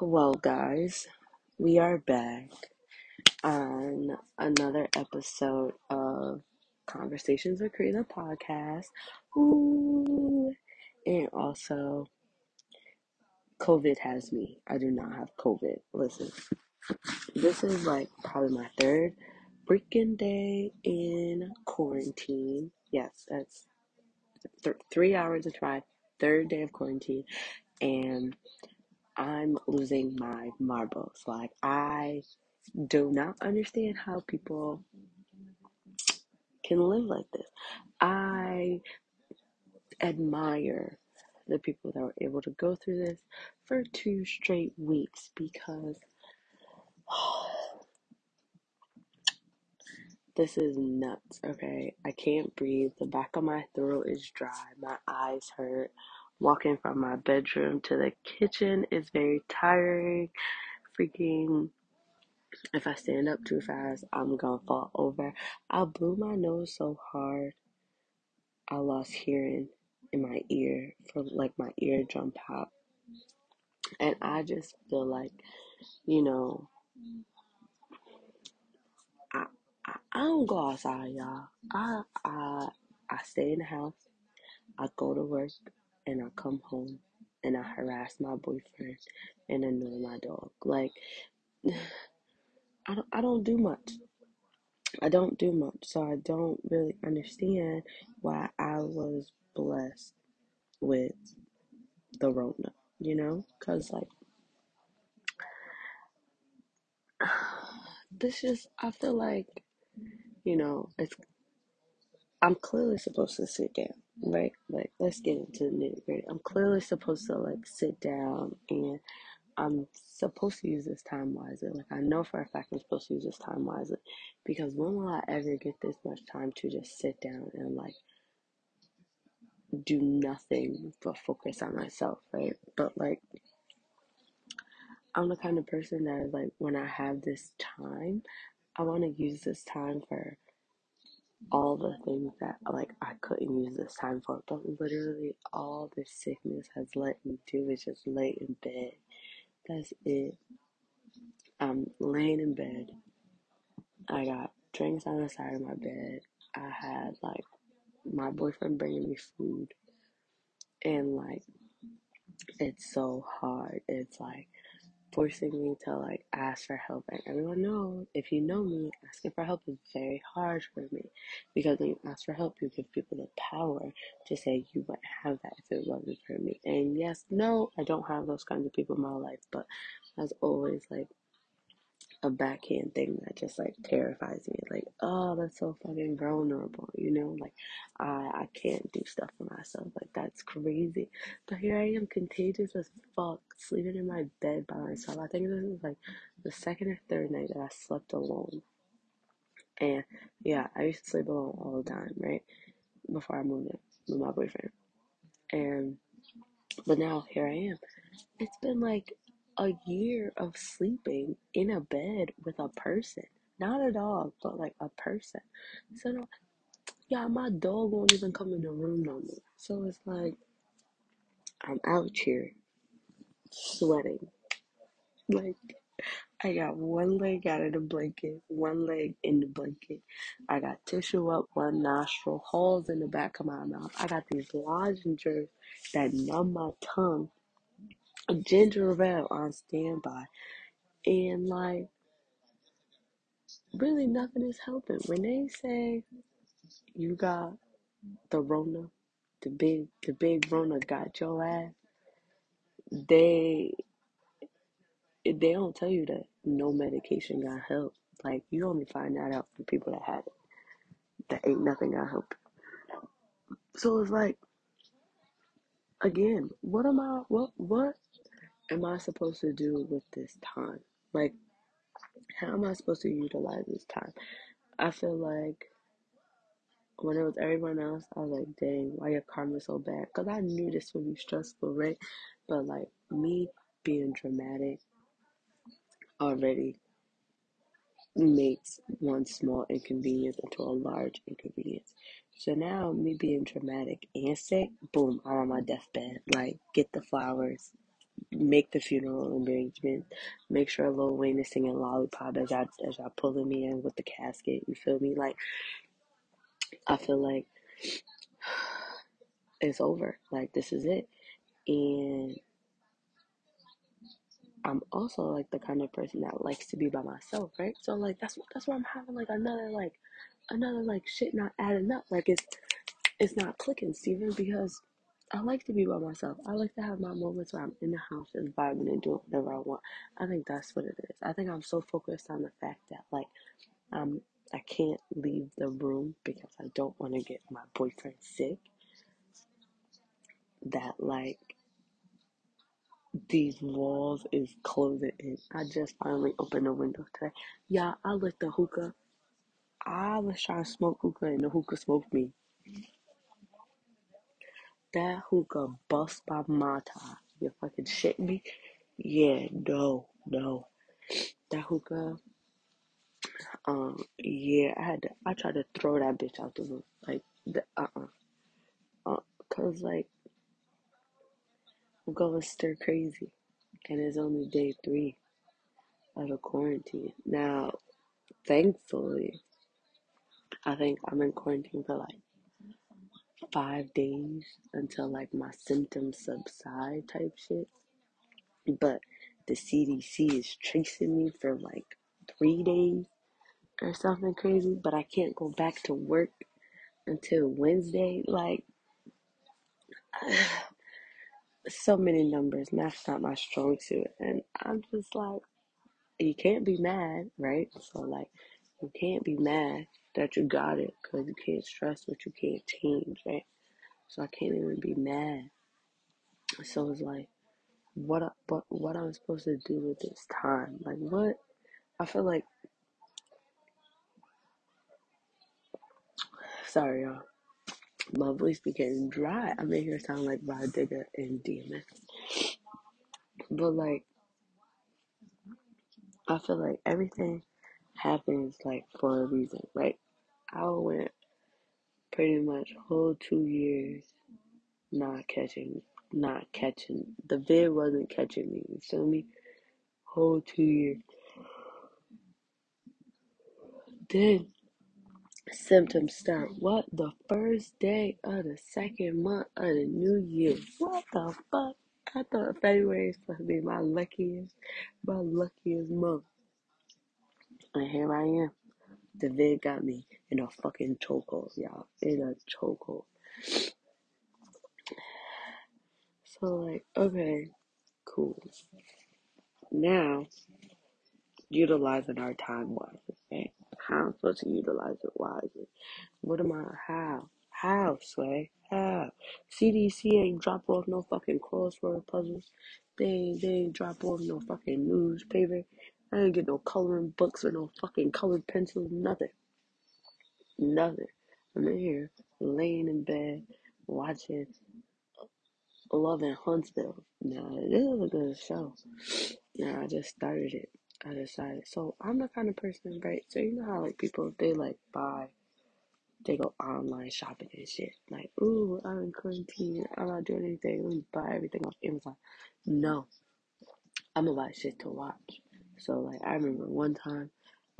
Well, guys, we are back on another episode of Conversations with Karina podcast. Ooh. And also, COVID has me. I do not have COVID. Listen, this is like probably my third freaking day in quarantine. Yes, that's th- three hours into my third day of quarantine. And I'm losing my marbles. Like, I do not understand how people can live like this. I admire the people that were able to go through this for two straight weeks because this is nuts, okay? I can't breathe. The back of my throat is dry. My eyes hurt. Walking from my bedroom to the kitchen is very tiring. Freaking if I stand up too fast, I'm gonna fall over. I blew my nose so hard, I lost hearing in my ear from like my eardrum pop. And I just feel like, you know, I, I, I don't go outside, y'all. I, I, I stay in the house. I go to work and I come home and I harass my boyfriend and annoy my dog. Like, I don't, I don't do much. I don't do much, so I don't really understand why I was blessed with the Rona, you know? Because, like, this is, I feel like, you know, it's, I'm clearly supposed to sit down, right? Like, let's get into the nitty gritty. I'm clearly supposed to, like, sit down and I'm supposed to use this time wisely. Like, I know for a fact I'm supposed to use this time wisely because when will I ever get this much time to just sit down and, like, do nothing but focus on myself, right? But like, I'm the kind of person that is like, when I have this time, I want to use this time for all the things that like I couldn't use this time for. But literally, all this sickness has let me do is just lay in bed. That's it. I'm laying in bed. I got drinks on the side of my bed. I had like my boyfriend bringing me food, and like it's so hard. It's like forcing me to like ask for help. And everyone knows if you know me, asking for help is very hard for me because when you ask for help, you give people the power to say you wouldn't have that if it wasn't for me. And yes, no, I don't have those kinds of people in my life, but as always like a backhand thing that just like terrifies me. Like, oh, that's so fucking vulnerable, you know? Like, I I can't do stuff for myself. Like, that's crazy. But here I am, contagious as fuck, sleeping in my bed by myself. I think this is like the second or third night that I slept alone. And yeah, I used to sleep alone all the time, right? Before I moved in with my boyfriend. And but now here I am. It's been like a year of sleeping in a bed with a person. Not a dog, but like a person. So, no, yeah, my dog won't even come in the room no more. So it's like, I'm out here sweating. Like, I got one leg out of the blanket, one leg in the blanket. I got tissue up one nostril, Halls in the back of my mouth. I got these lozenges that numb my tongue, ginger ale on standby. And like, really nothing is helping. When they say you got the Rona, the big the big Rona got your ass, they they don't tell you that no medication got help. Like you only find that out from people that had it. That ain't nothing got help. So it's like again, what am I what what am I supposed to do with this time? Like how am I supposed to utilize this time? I feel like when it was everyone else, I was like, dang, why your karma so bad? Because I knew this would be stressful, right? But like me being dramatic already makes one small inconvenience into a large inconvenience. So now me being dramatic and sick, boom, I'm on my deathbed. Like, get the flowers, make the funeral arrangements, make sure Lil Wayne is singing Lollipop as I as I pulling me in with the casket. You feel me? Like I feel like it's over. Like this is it. And I'm also like the kind of person that likes to be by myself, right? So like that's that's why I'm having like another like another like shit not adding up. Like it's it's not clicking, Steven, because I like to be by myself. I like to have my moments where I'm in the house and vibing and doing whatever I want. I think that's what it is. I think I'm so focused on the fact that like um I can't leave the room because I don't want to get my boyfriend sick. That like these walls is closing in. I just finally opened the window today. Yeah, I lit the hookah. I was trying to smoke hookah and the hookah smoked me. That hookah bust my time. You fucking shit me? Yeah, no, no. That hookah, um, yeah, I had to, I tried to throw that bitch out the room. Like, the, uh-uh. Uh, cause like, I'm going stir crazy. And it's only day three of the quarantine. Now, thankfully, I think I'm in quarantine for like five days until like my symptoms subside type shit. But the CDC is tracing me for like three days or something crazy, but I can't go back to work until Wednesday. Like, so many numbers. Math's not my strong suit. And I'm just like, you can't be mad, right? So, like, you can't be mad that you got it because you can't stress what you can't change, right? So I can't even be mad. So it's like, what, I- but what I'm supposed to do with this time? Like, what? I feel like, sorry, y'all. My voice became dry. I made her sound like Rah Digga and DMX. But like, I feel like everything happens like for a reason, right? I went pretty much whole two years not catching, not catching. The vid wasn't catching me. You feel me? Whole two years. Then symptoms start. What the first day of the second month of the new year? What the fuck? I thought February was supposed to be my luckiest, my luckiest month. And here I am. The vid got me in a fucking chokehold, y'all. In a chokehold. So like, okay, cool. Now, utilizing our time wisely, right? How I'm supposed to utilize it wisely. What am I, how? How, Sway? How? CDC ain't drop off no fucking crossword puzzles. They they ain't drop off no fucking newspaper. I didn't get no coloring books or no fucking colored pencils, nothing. Nothing. I'm in here, laying in bed, watching Love in Huntsville. Now, this is a good show. Yeah, I just started it. I decided. So I'm the kind of person, right? So you know how like people they like buy, they go online shopping and shit. Like, ooh, I'm in quarantine. I'm not doing anything. Let me buy everything off Amazon. No, I'm gonna buy shit to watch. So like, I remember one time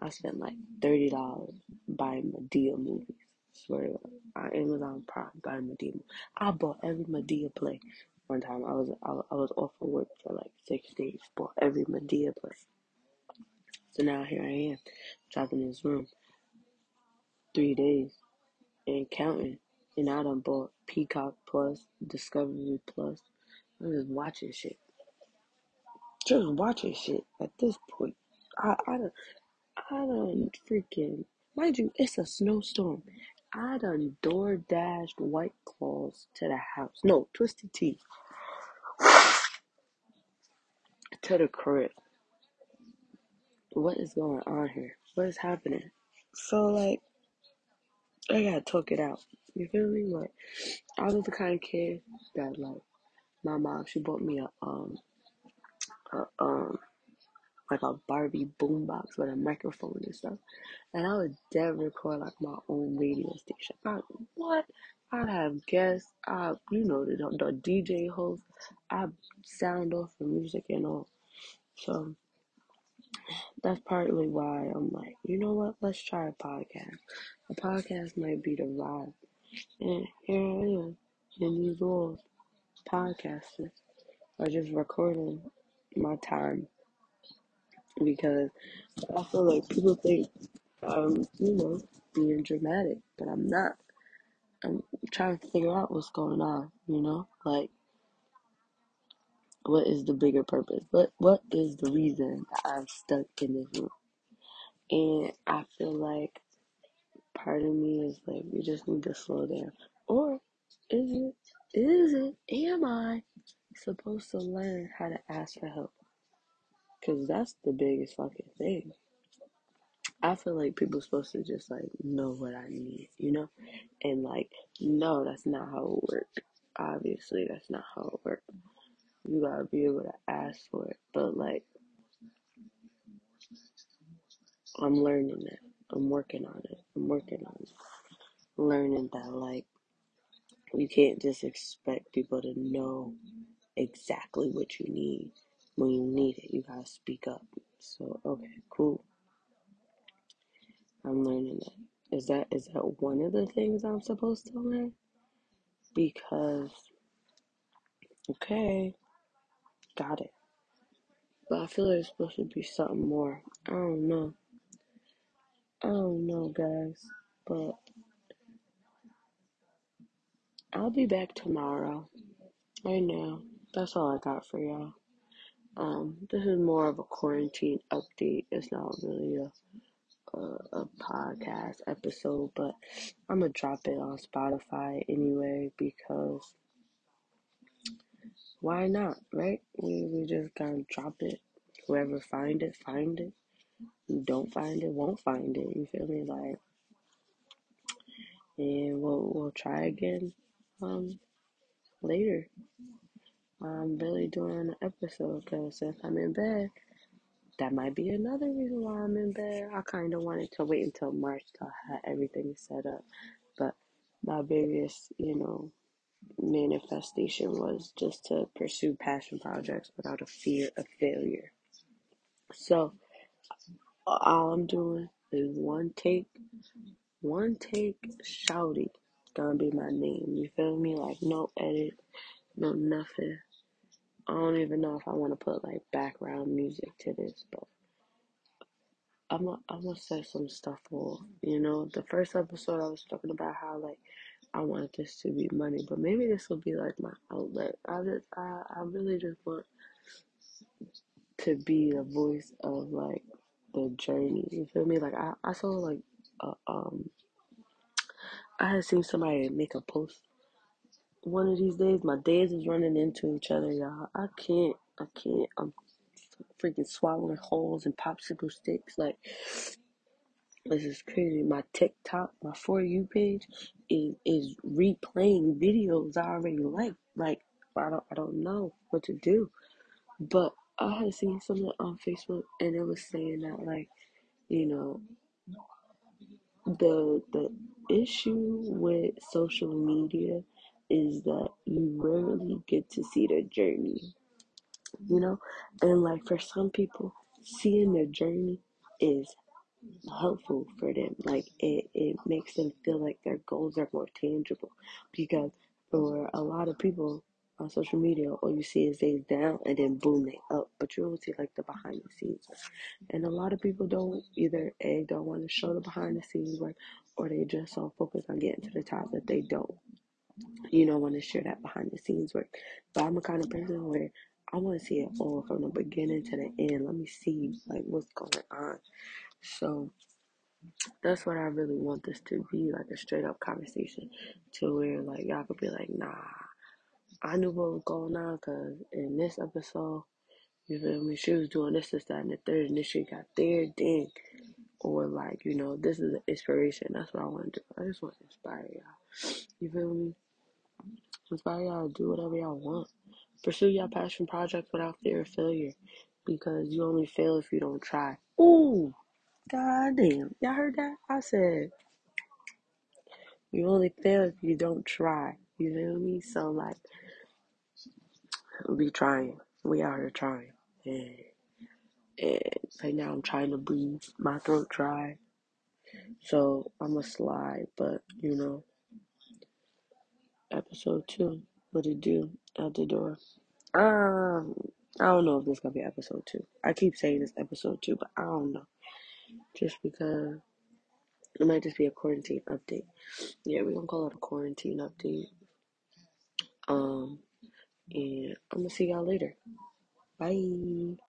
I spent like thirty dollars buying Madea movies. Swear to God, on Amazon Prime buying Madea. I bought every Madea play. One time I was I, I was off of work for like six days. Bought every Madea play. So now here I am, in this room, three days and counting. And I done bought Peacock Plus, Discovery Plus. I'm just watching shit. Just watching shit at this point. I, I don't, I don't freaking, mind you, it's a snowstorm. I done door dashed White Claws to the house. No, Twisted Tea to the crib. What is going on here? What is happening? So, like, I gotta talk it out. You feel me? Like, I was the kind of kid that, like, my mom, she bought me a, um, a, um, like a Barbie boombox with a microphone and stuff. And I would dead record like my own radio station. I, what? I'd have guests. I, you know, the, the DJ host. I sound off the music and all. So that's partly why I'm like, you know what? Let's try a podcast. A podcast might be the vibe. And here I am in these walls, podcasting or just recording my time because I feel like people think I'm, you know, being dramatic, but I'm not. I'm trying to figure out what's going on, you know? Like, what is the bigger purpose? What What is the reason that I'm stuck in this room? And I feel like part of me is like, we just need to slow down. Or is it, is it, am I supposed to learn how to ask for help? Because that's the biggest fucking thing. I feel like people supposed to just like know what I need, you know? And like, no, that's not how it works. Obviously, that's not how it works. You gotta be able to ask for it. But like, I'm learning that. I'm working on it. I'm working on it. Learning that like, you can't just expect people to know exactly what you need when you need it. You gotta speak up. So, okay, cool. I'm learning that. Is that is that one of the things I'm supposed to learn? Because okay, got it. But I feel like it's supposed to be something more. I don't know. I don't know, guys. But I'll be back tomorrow. I now, that's all I got for y'all. Um, this is more of a quarantine update. It's not really a a, a podcast episode, but I'm gonna drop it on Spotify anyway because why not, right? We we just gotta drop it. Whoever find it, find it. Who don't find it, won't find it. You feel me? Like, and we'll we'll try again um later. I'm really doing an episode because since I'm in bed, that might be another reason why I'm in bed. I kind of wanted to wait until March to have everything set up, but my biggest, you know, manifestation was just to pursue passion projects without a fear of failure. So all I'm doing is one take, one take, shouty. Gonna be my name. You feel me? Like no edit, no nothing. I don't even know if I want to put like background music to this, but I'm gonna I'm gonna set some stuff off. You know, the first episode I was talking about how like I wanted this to be money, but maybe this will be like my outlet. I just I, I really just want to be the voice of like the journey. You feel me? Like I, I saw like um I had seen somebody make a post one of these days. My days is running into each other, y'all. I can't I can't I'm freaking swallowing Halls and popsicle sticks like this is crazy. My TikTok, my For You page is is replaying videos I already like. Like I don't I don't know what to do. But I had seen something on Facebook and it was saying that like, you know, the the issue with social media is that you rarely get to see the journey. You know? And like for some people, seeing their journey is helpful for them. Like it, it makes them feel like their goals are more tangible because for a lot of people on social media, all you see is they down and then boom, they up, but you don't see like the behind the scenes. And a lot of people don't either a don't want to show the behind the scenes work, or they just so focused on getting to the top that they don't, you know, want to share that behind the scenes work. But I'm a kind of person where I want to see it all from the beginning to the end. Let me see like what's going on. So that's what I really want this to be like a straight up conversation to where like y'all could be like, nah, I knew what was going on because in this episode, you feel me, she was doing this, this, that, and the third, and then she got there, then, or like, you know, this is an inspiration. That's what I want to do. I just want to inspire y'all. You feel me? Inspire y'all to do whatever y'all want. Pursue your passion projects without fear of failure because you only fail if you don't try. Ooh, goddamn. Y'all heard that? I said, You only fail if you don't try. You feel me? So like, we trying. We out here trying. And, and right now I'm trying to breathe. My throat dry. So I'm going to slide. But, you know, episode two. What it do? Out the door. Um, I don't know if this gonna be episode two. I keep saying it's episode two, but I don't know. Just because it might just be a quarantine update. Yeah, we're gonna call it a quarantine update. Um, and I'm gonna see y'all later. Bye.